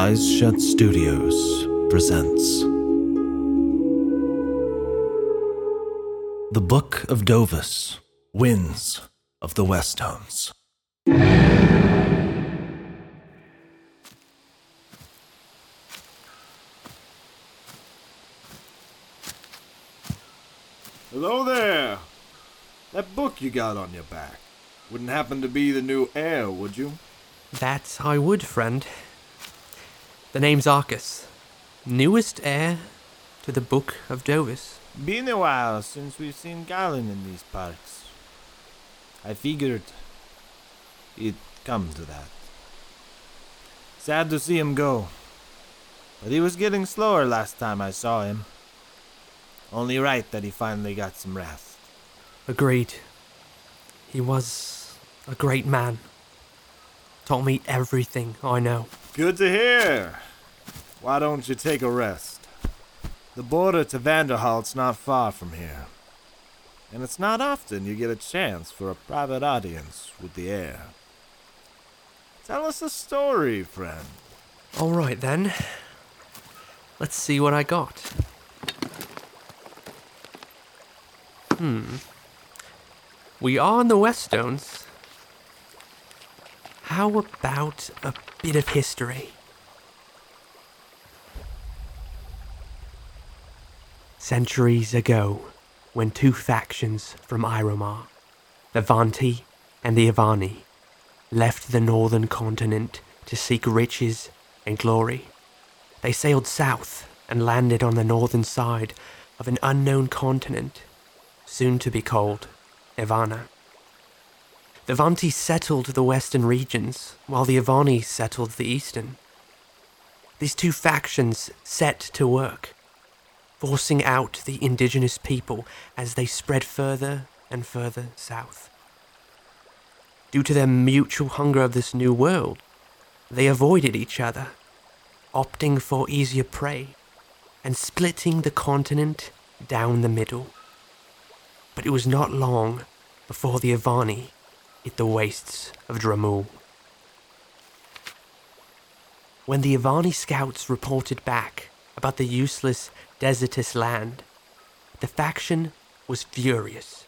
Eyes Shut Studios presents The Book of Dovus Winds of the Weststones. Hello there! That book you got on your back. Wouldn't happen to be the new heir, would you? That I would, friend. The name's Arcus, newest heir to the Book of Dovus. Been a while since we've seen Galen in these parts. I figured it'd come to that. Sad to see him go. But he was getting slower last time I saw him. Only right that he finally got some rest. Agreed. He was a great man. Taught me everything I know. Good to hear. Why don't you take a rest? The border to Vanderholt's not far from here. And it's not often you get a chance for a private audience with the heir. Tell us a story, friend. All right then. Let's see what I got. Hmm. We are in the Weststones. How about a bit of history? Centuries ago, when two factions from Iromar, the Vanti and the Ivani, left the northern continent to seek riches and glory, they sailed south and landed on the northern side of an unknown continent, soon to be called Ivana. The Vanti settled the western regions, while the Ivani settled the eastern. These two factions set to work, forcing out the indigenous people as they spread further and further south. Due to their mutual hunger of this new world, they avoided each other, opting for easier prey and splitting the continent down the middle. But it was not long before the Ivani hit the wastes of Dramul. When the Ivani scouts reported back about the useless, desertous land, the faction was furious.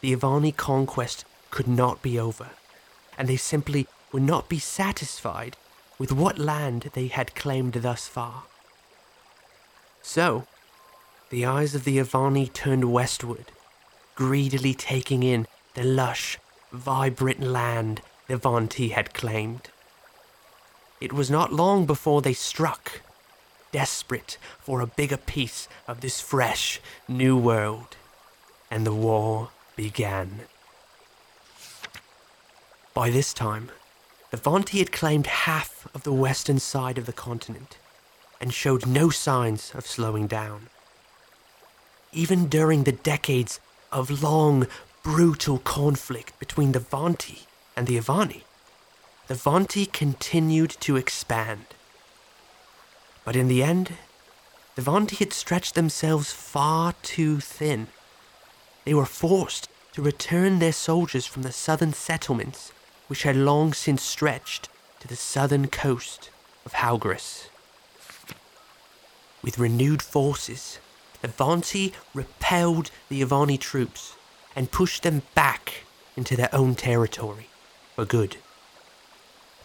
The Ivani conquest could not be over, and they simply would not be satisfied with what land they had claimed thus far. So, the eyes of the Ivani turned westward, greedily taking in the lush, vibrant land the Vanti had claimed. It was not long before they struck, desperate for a bigger piece of this fresh, new world, and the war began. By this time, the Vanti had claimed half of the western side of the continent and showed no signs of slowing down. Even during the decades of long, brutal conflict between the Vanti and the Ivani, the Vanti continued to expand. But in the end, the Vanti had stretched themselves far too thin. They were forced to return their soldiers from the southern settlements, which had long since stretched to the southern coast of Halgris. With renewed forces, the Vanti repelled the Ivani troops and pushed them back into their own territory for good.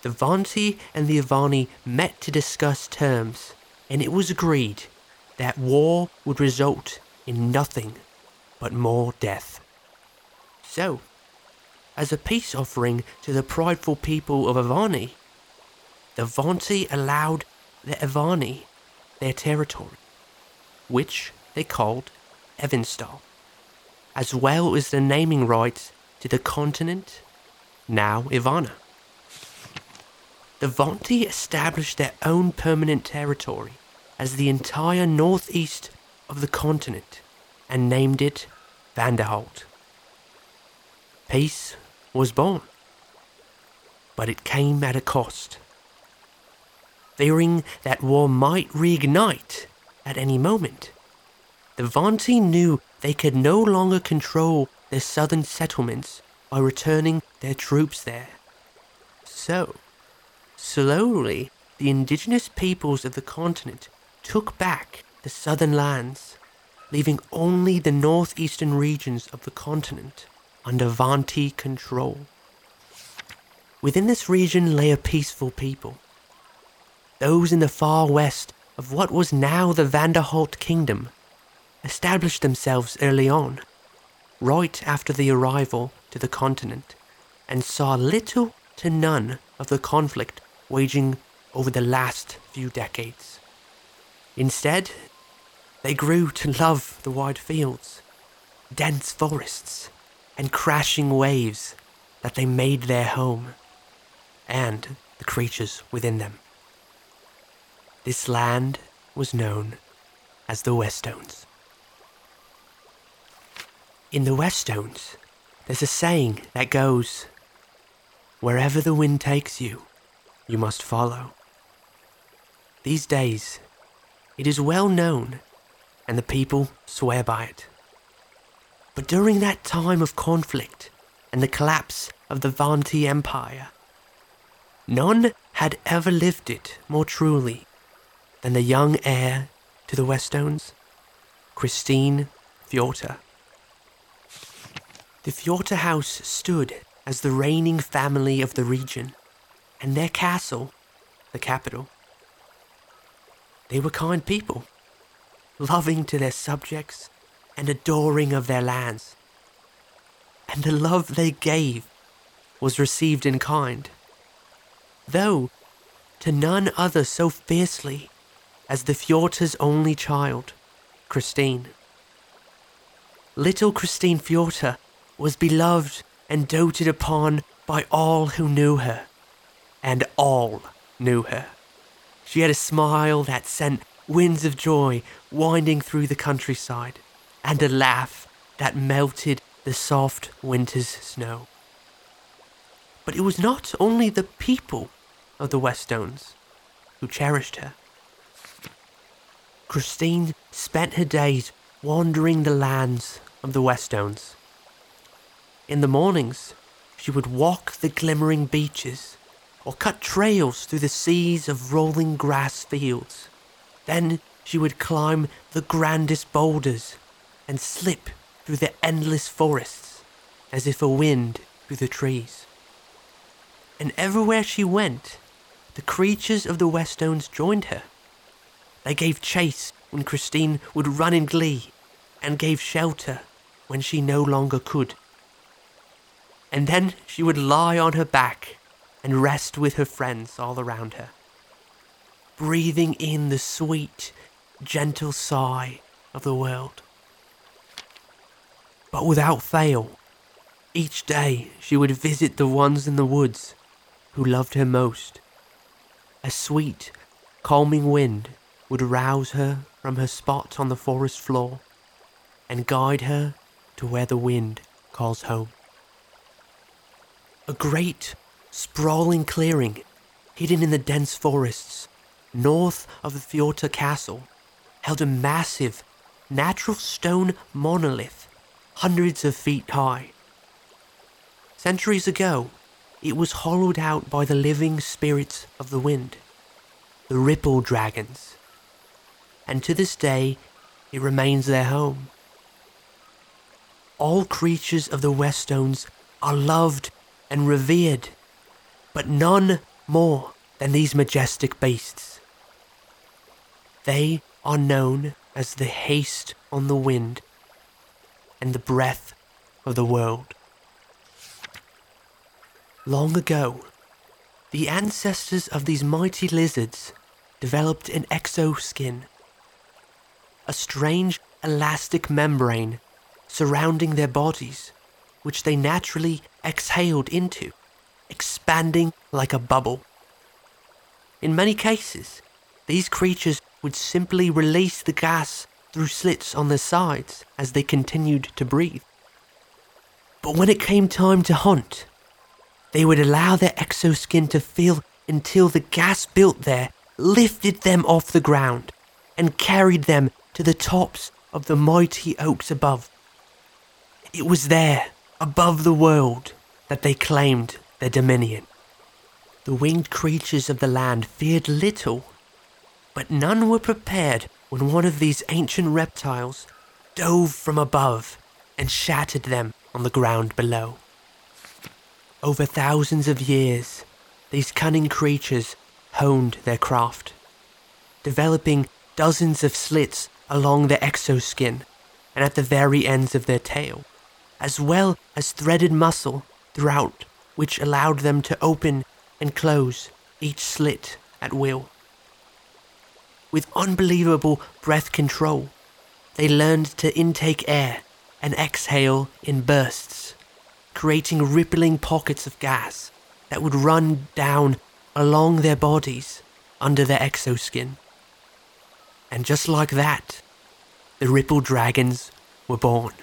The Vanti and the Ivani met to discuss terms, and it was agreed that war would result in nothing but more death. So, as a peace offering to the prideful people of Ivani, the Vanti allowed the Ivani their territory, which they called Evanstal, as well as the naming rights to the continent, now Ivana. The Vanti established their own permanent territory as the entire northeast of the continent and named it Vanderholt. Peace was born, but it came at a cost. Fearing that war might reignite at any moment, the Vanti knew they could no longer control their southern settlements by returning their troops there. So, slowly, the indigenous peoples of the continent took back the southern lands, leaving only the northeastern regions of the continent under Vanti control. Within this region lay a peaceful people. Those in the far west of what was now the Vanderholt Kingdom established themselves early on, right after the arrival to the continent, and saw little to none of the conflict waging over the last few decades. Instead, they grew to love the wide fields, dense forests, and crashing waves that they made their home, and the creatures within them. This land was known as the Weststones. In the Weststones, there's a saying that goes, Wherever the wind takes you, you must follow. These days, it is well known, and the people swear by it. But during that time of conflict and the collapse of the Vanti Empire, none had ever lived it more truly than the young heir to the Weststones, Christine Fjorta. The Fjorta house stood as the reigning family of the region, and their castle, the capital. They were kind people, loving to their subjects and adoring of their lands. And the love they gave was received in kind, though to none other so fiercely as the Fjorta's only child, Christine. Little Christine Fjorta was beloved and doted upon by all who knew her, and all knew her. She had a smile that sent winds of joy winding through the countryside, and a laugh that melted the soft winter's snow. But it was not only the people of the Weststones who cherished her. Christine spent her days wandering the lands of the Weststones. In the mornings, she would walk the glimmering beaches or cut trails through the seas of rolling grass fields. Then she would climb the grandest boulders and slip through the endless forests as if a wind through the trees. And everywhere she went, the creatures of the Weststones joined her. They gave chase when Christine would run in glee and gave shelter when she no longer could and then she would lie on her back and rest with her friends all around her, breathing in the sweet, gentle sigh of the world. But without fail, each day she would visit the ones in the woods who loved her most. A sweet, calming wind would rouse her from her spot on the forest floor and guide her to where the wind calls home. A great, sprawling clearing hidden in the dense forests north of the Fjorta Castle held a massive, natural stone monolith hundreds of feet high. Centuries ago, it was hollowed out by the living spirits of the wind, the ripple dragons, and to this day it remains their home. All creatures of the Weststones are loved and revered, but none more than these majestic beasts. They are known as the haste on the wind and the breath of the world. Long ago, the ancestors of these mighty lizards developed an exoskin, a strange elastic membrane surrounding their bodies which they naturally exhaled into, expanding like a bubble. In many cases, these creatures would simply release the gas through slits on their sides as they continued to breathe. But when it came time to hunt, they would allow their exoskin to fill until the gas built there lifted them off the ground and carried them to the tops of the mighty oaks above. It was there above the world that they claimed their dominion. the winged creatures of the land feared little, but none were prepared when one of these ancient reptiles dove from above and shattered them on the ground below. Over thousands of years, these cunning creatures honed their craft, developing dozens of slits along their exoskin and at the very ends of their tail, as well as threaded muscle throughout, which allowed them to open and close each slit at will. With unbelievable breath control, they learned to intake air and exhale in bursts, creating rippling pockets of gas that would run down along their bodies under their exoskin. And just like that, the Ripple Dragons were born.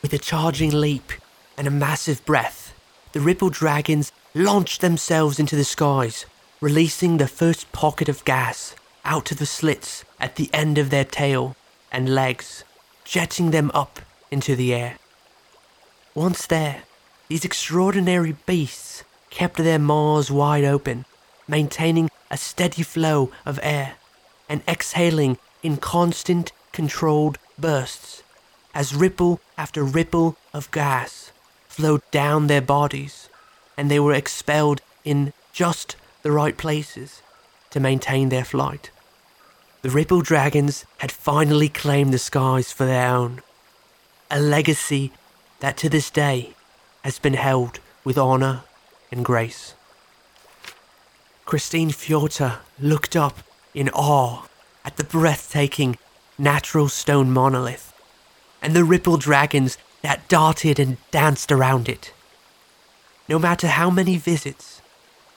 With a charging leap and a massive breath, the Ripple Dragons launched themselves into the skies, releasing the first pocket of gas out of the slits at the end of their tail and legs, jetting them up into the air. Once there, these extraordinary beasts kept their maws wide open, maintaining a steady flow of air and exhaling in constant, controlled bursts as ripple after ripple of gas flowed down their bodies and they were expelled in just the right places to maintain their flight. The Ripple Dragons had finally claimed the skies for their own, a legacy that to this day has been held with honour and grace. Christine Fjorta looked up in awe at the breathtaking natural stone monolith and the ripple dragons that darted and danced around it. No matter how many visits,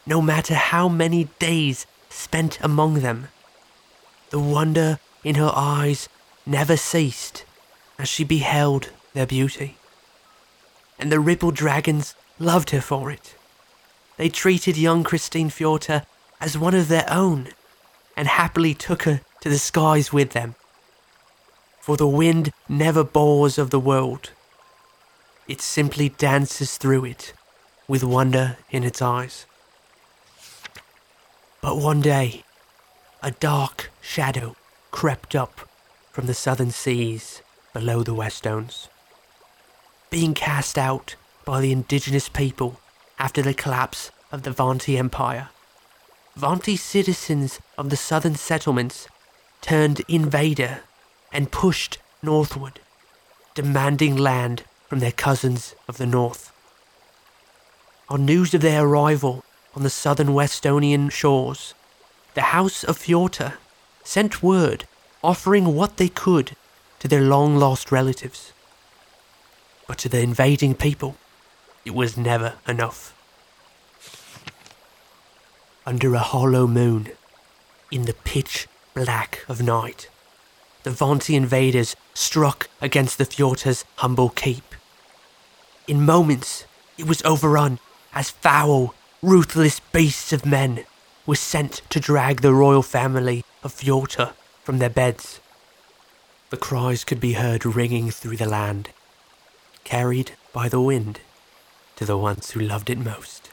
no matter how many days spent among them, the wonder in her eyes never ceased as she beheld their beauty. And the ripple dragons loved her for it. They treated young Christine Fjorta as one of their own and happily took her to the skies with them. For the wind never bores of the world, it simply dances through it with wonder in its eyes. But one day, a dark shadow crept up from the southern seas below the Weststones. Being cast out by the indigenous people after the collapse of the Vanti Empire, Vanti citizens of the southern settlements turned invader and pushed northward, demanding land from their cousins of the north. On news of their arrival on the southern Westonian shores, the House of Fjorta sent word offering what they could to their long lost relatives. But to the invading people, it was never enough. Under a hollow moon, in the pitch black of night, the Vanti invaders struck against the Fjorta's humble keep. In moments, it was overrun as foul, ruthless beasts of men were sent to drag the royal family of Fjorta from their beds. The cries could be heard ringing through the land, carried by the wind to the ones who loved it most.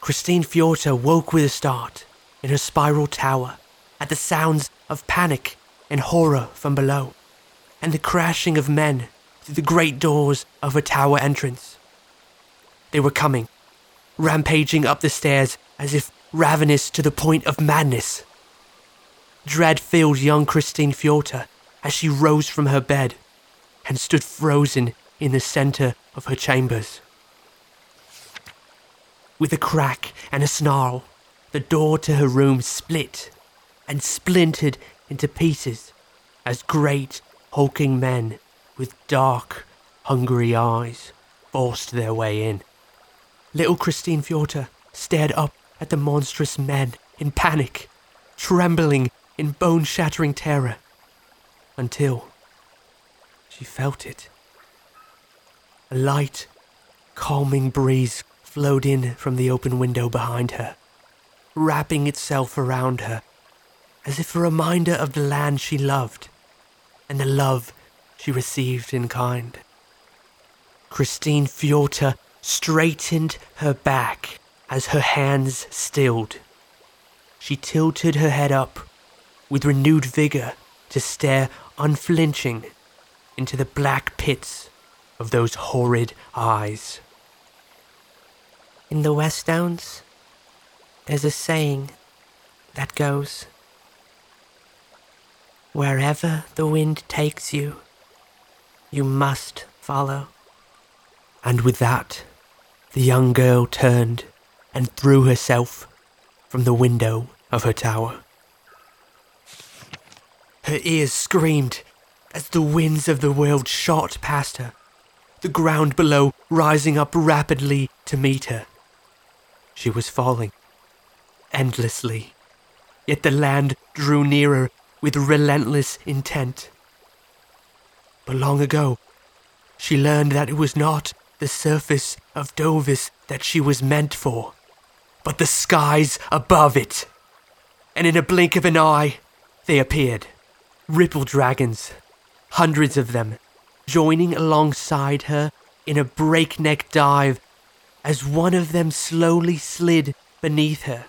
Christine Fjorta woke with a start in her spiral tower at the sounds of panic and horror from below, and the crashing of men through the great doors of her tower entrance. They were coming, rampaging up the stairs as if ravenous to the point of madness. Dread filled young Christine Fjorta as she rose from her bed and stood frozen in the center of her chambers. With a crack and a snarl, the door to her room split and splintered into pieces as great, hulking men with dark, hungry eyes forced their way in. Little Christine Fjorta stared up at the monstrous men in panic, trembling in bone shattering terror, until she felt it. A light, calming breeze flowed in from the open window behind her, wrapping itself around her as if a reminder of the land she loved and the love she received in kind. Christine Fjorta straightened her back as her hands stilled. She tilted her head up with renewed vigor to stare unflinching into the black pits of those horrid eyes. In the Weststones, there's a saying that goes Wherever the wind takes you, you must follow. And with that, the young girl turned and threw herself from the window of her tower. Her ears screamed as the winds of the world shot past her, the ground below rising up rapidly to meet her. She was falling, endlessly, yet the land drew nearer with relentless intent. But long ago, she learned that it was not the surface of Dovis that she was meant for, but the skies above it. And in a blink of an eye, they appeared. Ripple dragons, hundreds of them, joining alongside her in a breakneck dive as one of them slowly slid beneath her.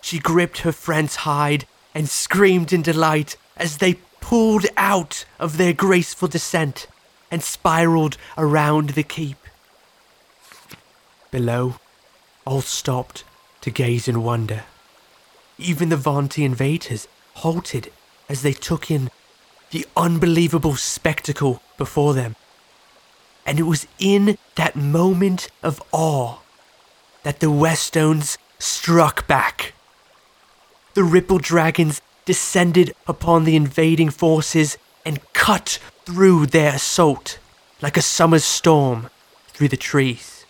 She gripped her friend's hide and screamed in delight as they pulled out of their graceful descent and spiraled around the keep. Below, all stopped to gaze in wonder. Even the Vanti invaders halted as they took in the unbelievable spectacle before them. And it was in that moment of awe that the Weststones struck back. The Ripple Dragons descended upon the invading forces and cut through their assault like a summer's storm through the trees.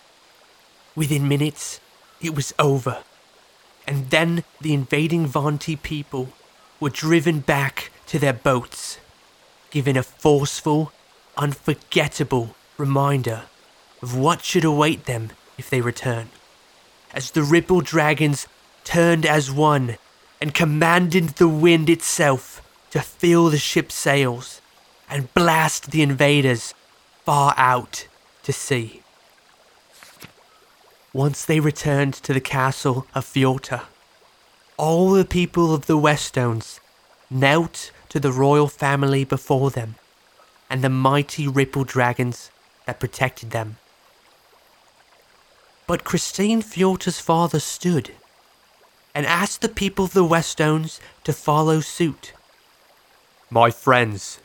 Within minutes, it was over, and then the invading Vanti people were driven back to their boats, given a forceful, unforgettable reminder of what should await them if they return. As the Ripple Dragons turned as one and commanded the wind itself to fill the ship's sails and blast the invaders far out to sea. Once they returned to the castle of Fjorta, all the people of the Weststones knelt to the royal family before them and the mighty ripple dragons that protected them. But Christine Fjorta's father stood and asked the people of the Weststones to follow suit. My friends,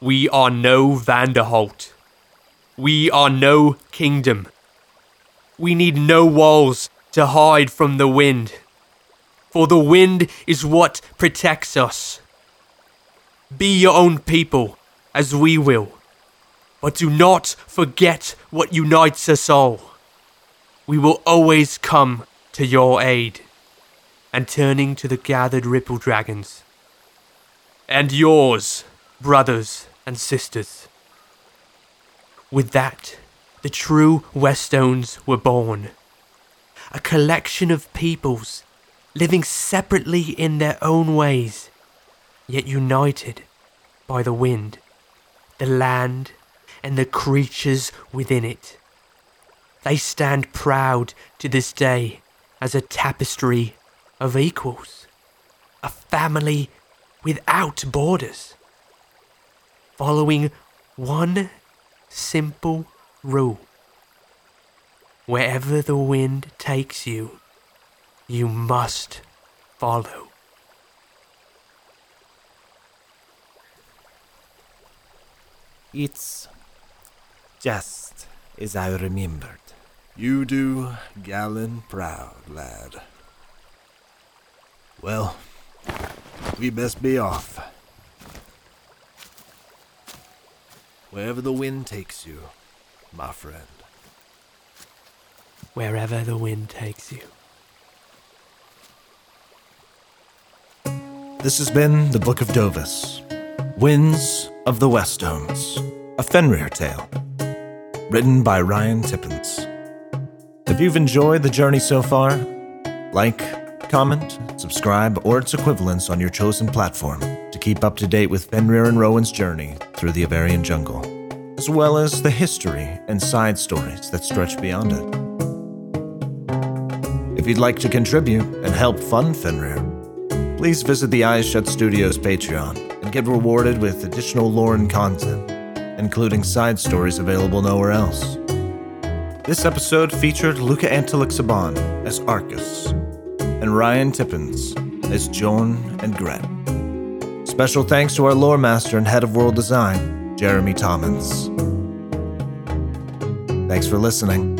we are no Vanderholt. We are no kingdom. We need no walls to hide from the wind. For the wind is what protects us. Be your own people, as we will. But do not forget what unites us all. We will always come to your aid. And turning to the gathered ripple dragons. And yours brothers and sisters. With that, the true Weststones were born. A collection of peoples living separately in their own ways, yet united by the wind, the land, and the creatures within it. They stand proud to this day as a tapestry of equals, a family without borders following one simple rule. Wherever the wind takes you, you must follow. It's just as I remembered. You do Galen proud, lad. Well, we best be off. Wherever the wind takes you, my friend. Wherever the wind takes you. This has been the Book of Dovis Winds of the Weststones, a Fenrir tale. Written by Ryan Tippins. If you've enjoyed the journey so far, like, comment, subscribe, or its equivalents on your chosen platform to keep up to date with Fenrir and Rowan's journey through the Avarian jungle. as well as the history and side stories that stretch beyond it. If you'd like to contribute and help fund Fenrir, please visit the Eyes Shut Studios Patreon and get rewarded with additional lore and content, including side stories available nowhere else. This episode featured Luca Antelic Saban as Arcus and Ryan Tippins as Joan and Gret. Special thanks to our lore master and head of world design, Jeremy Tommins. Thanks for listening.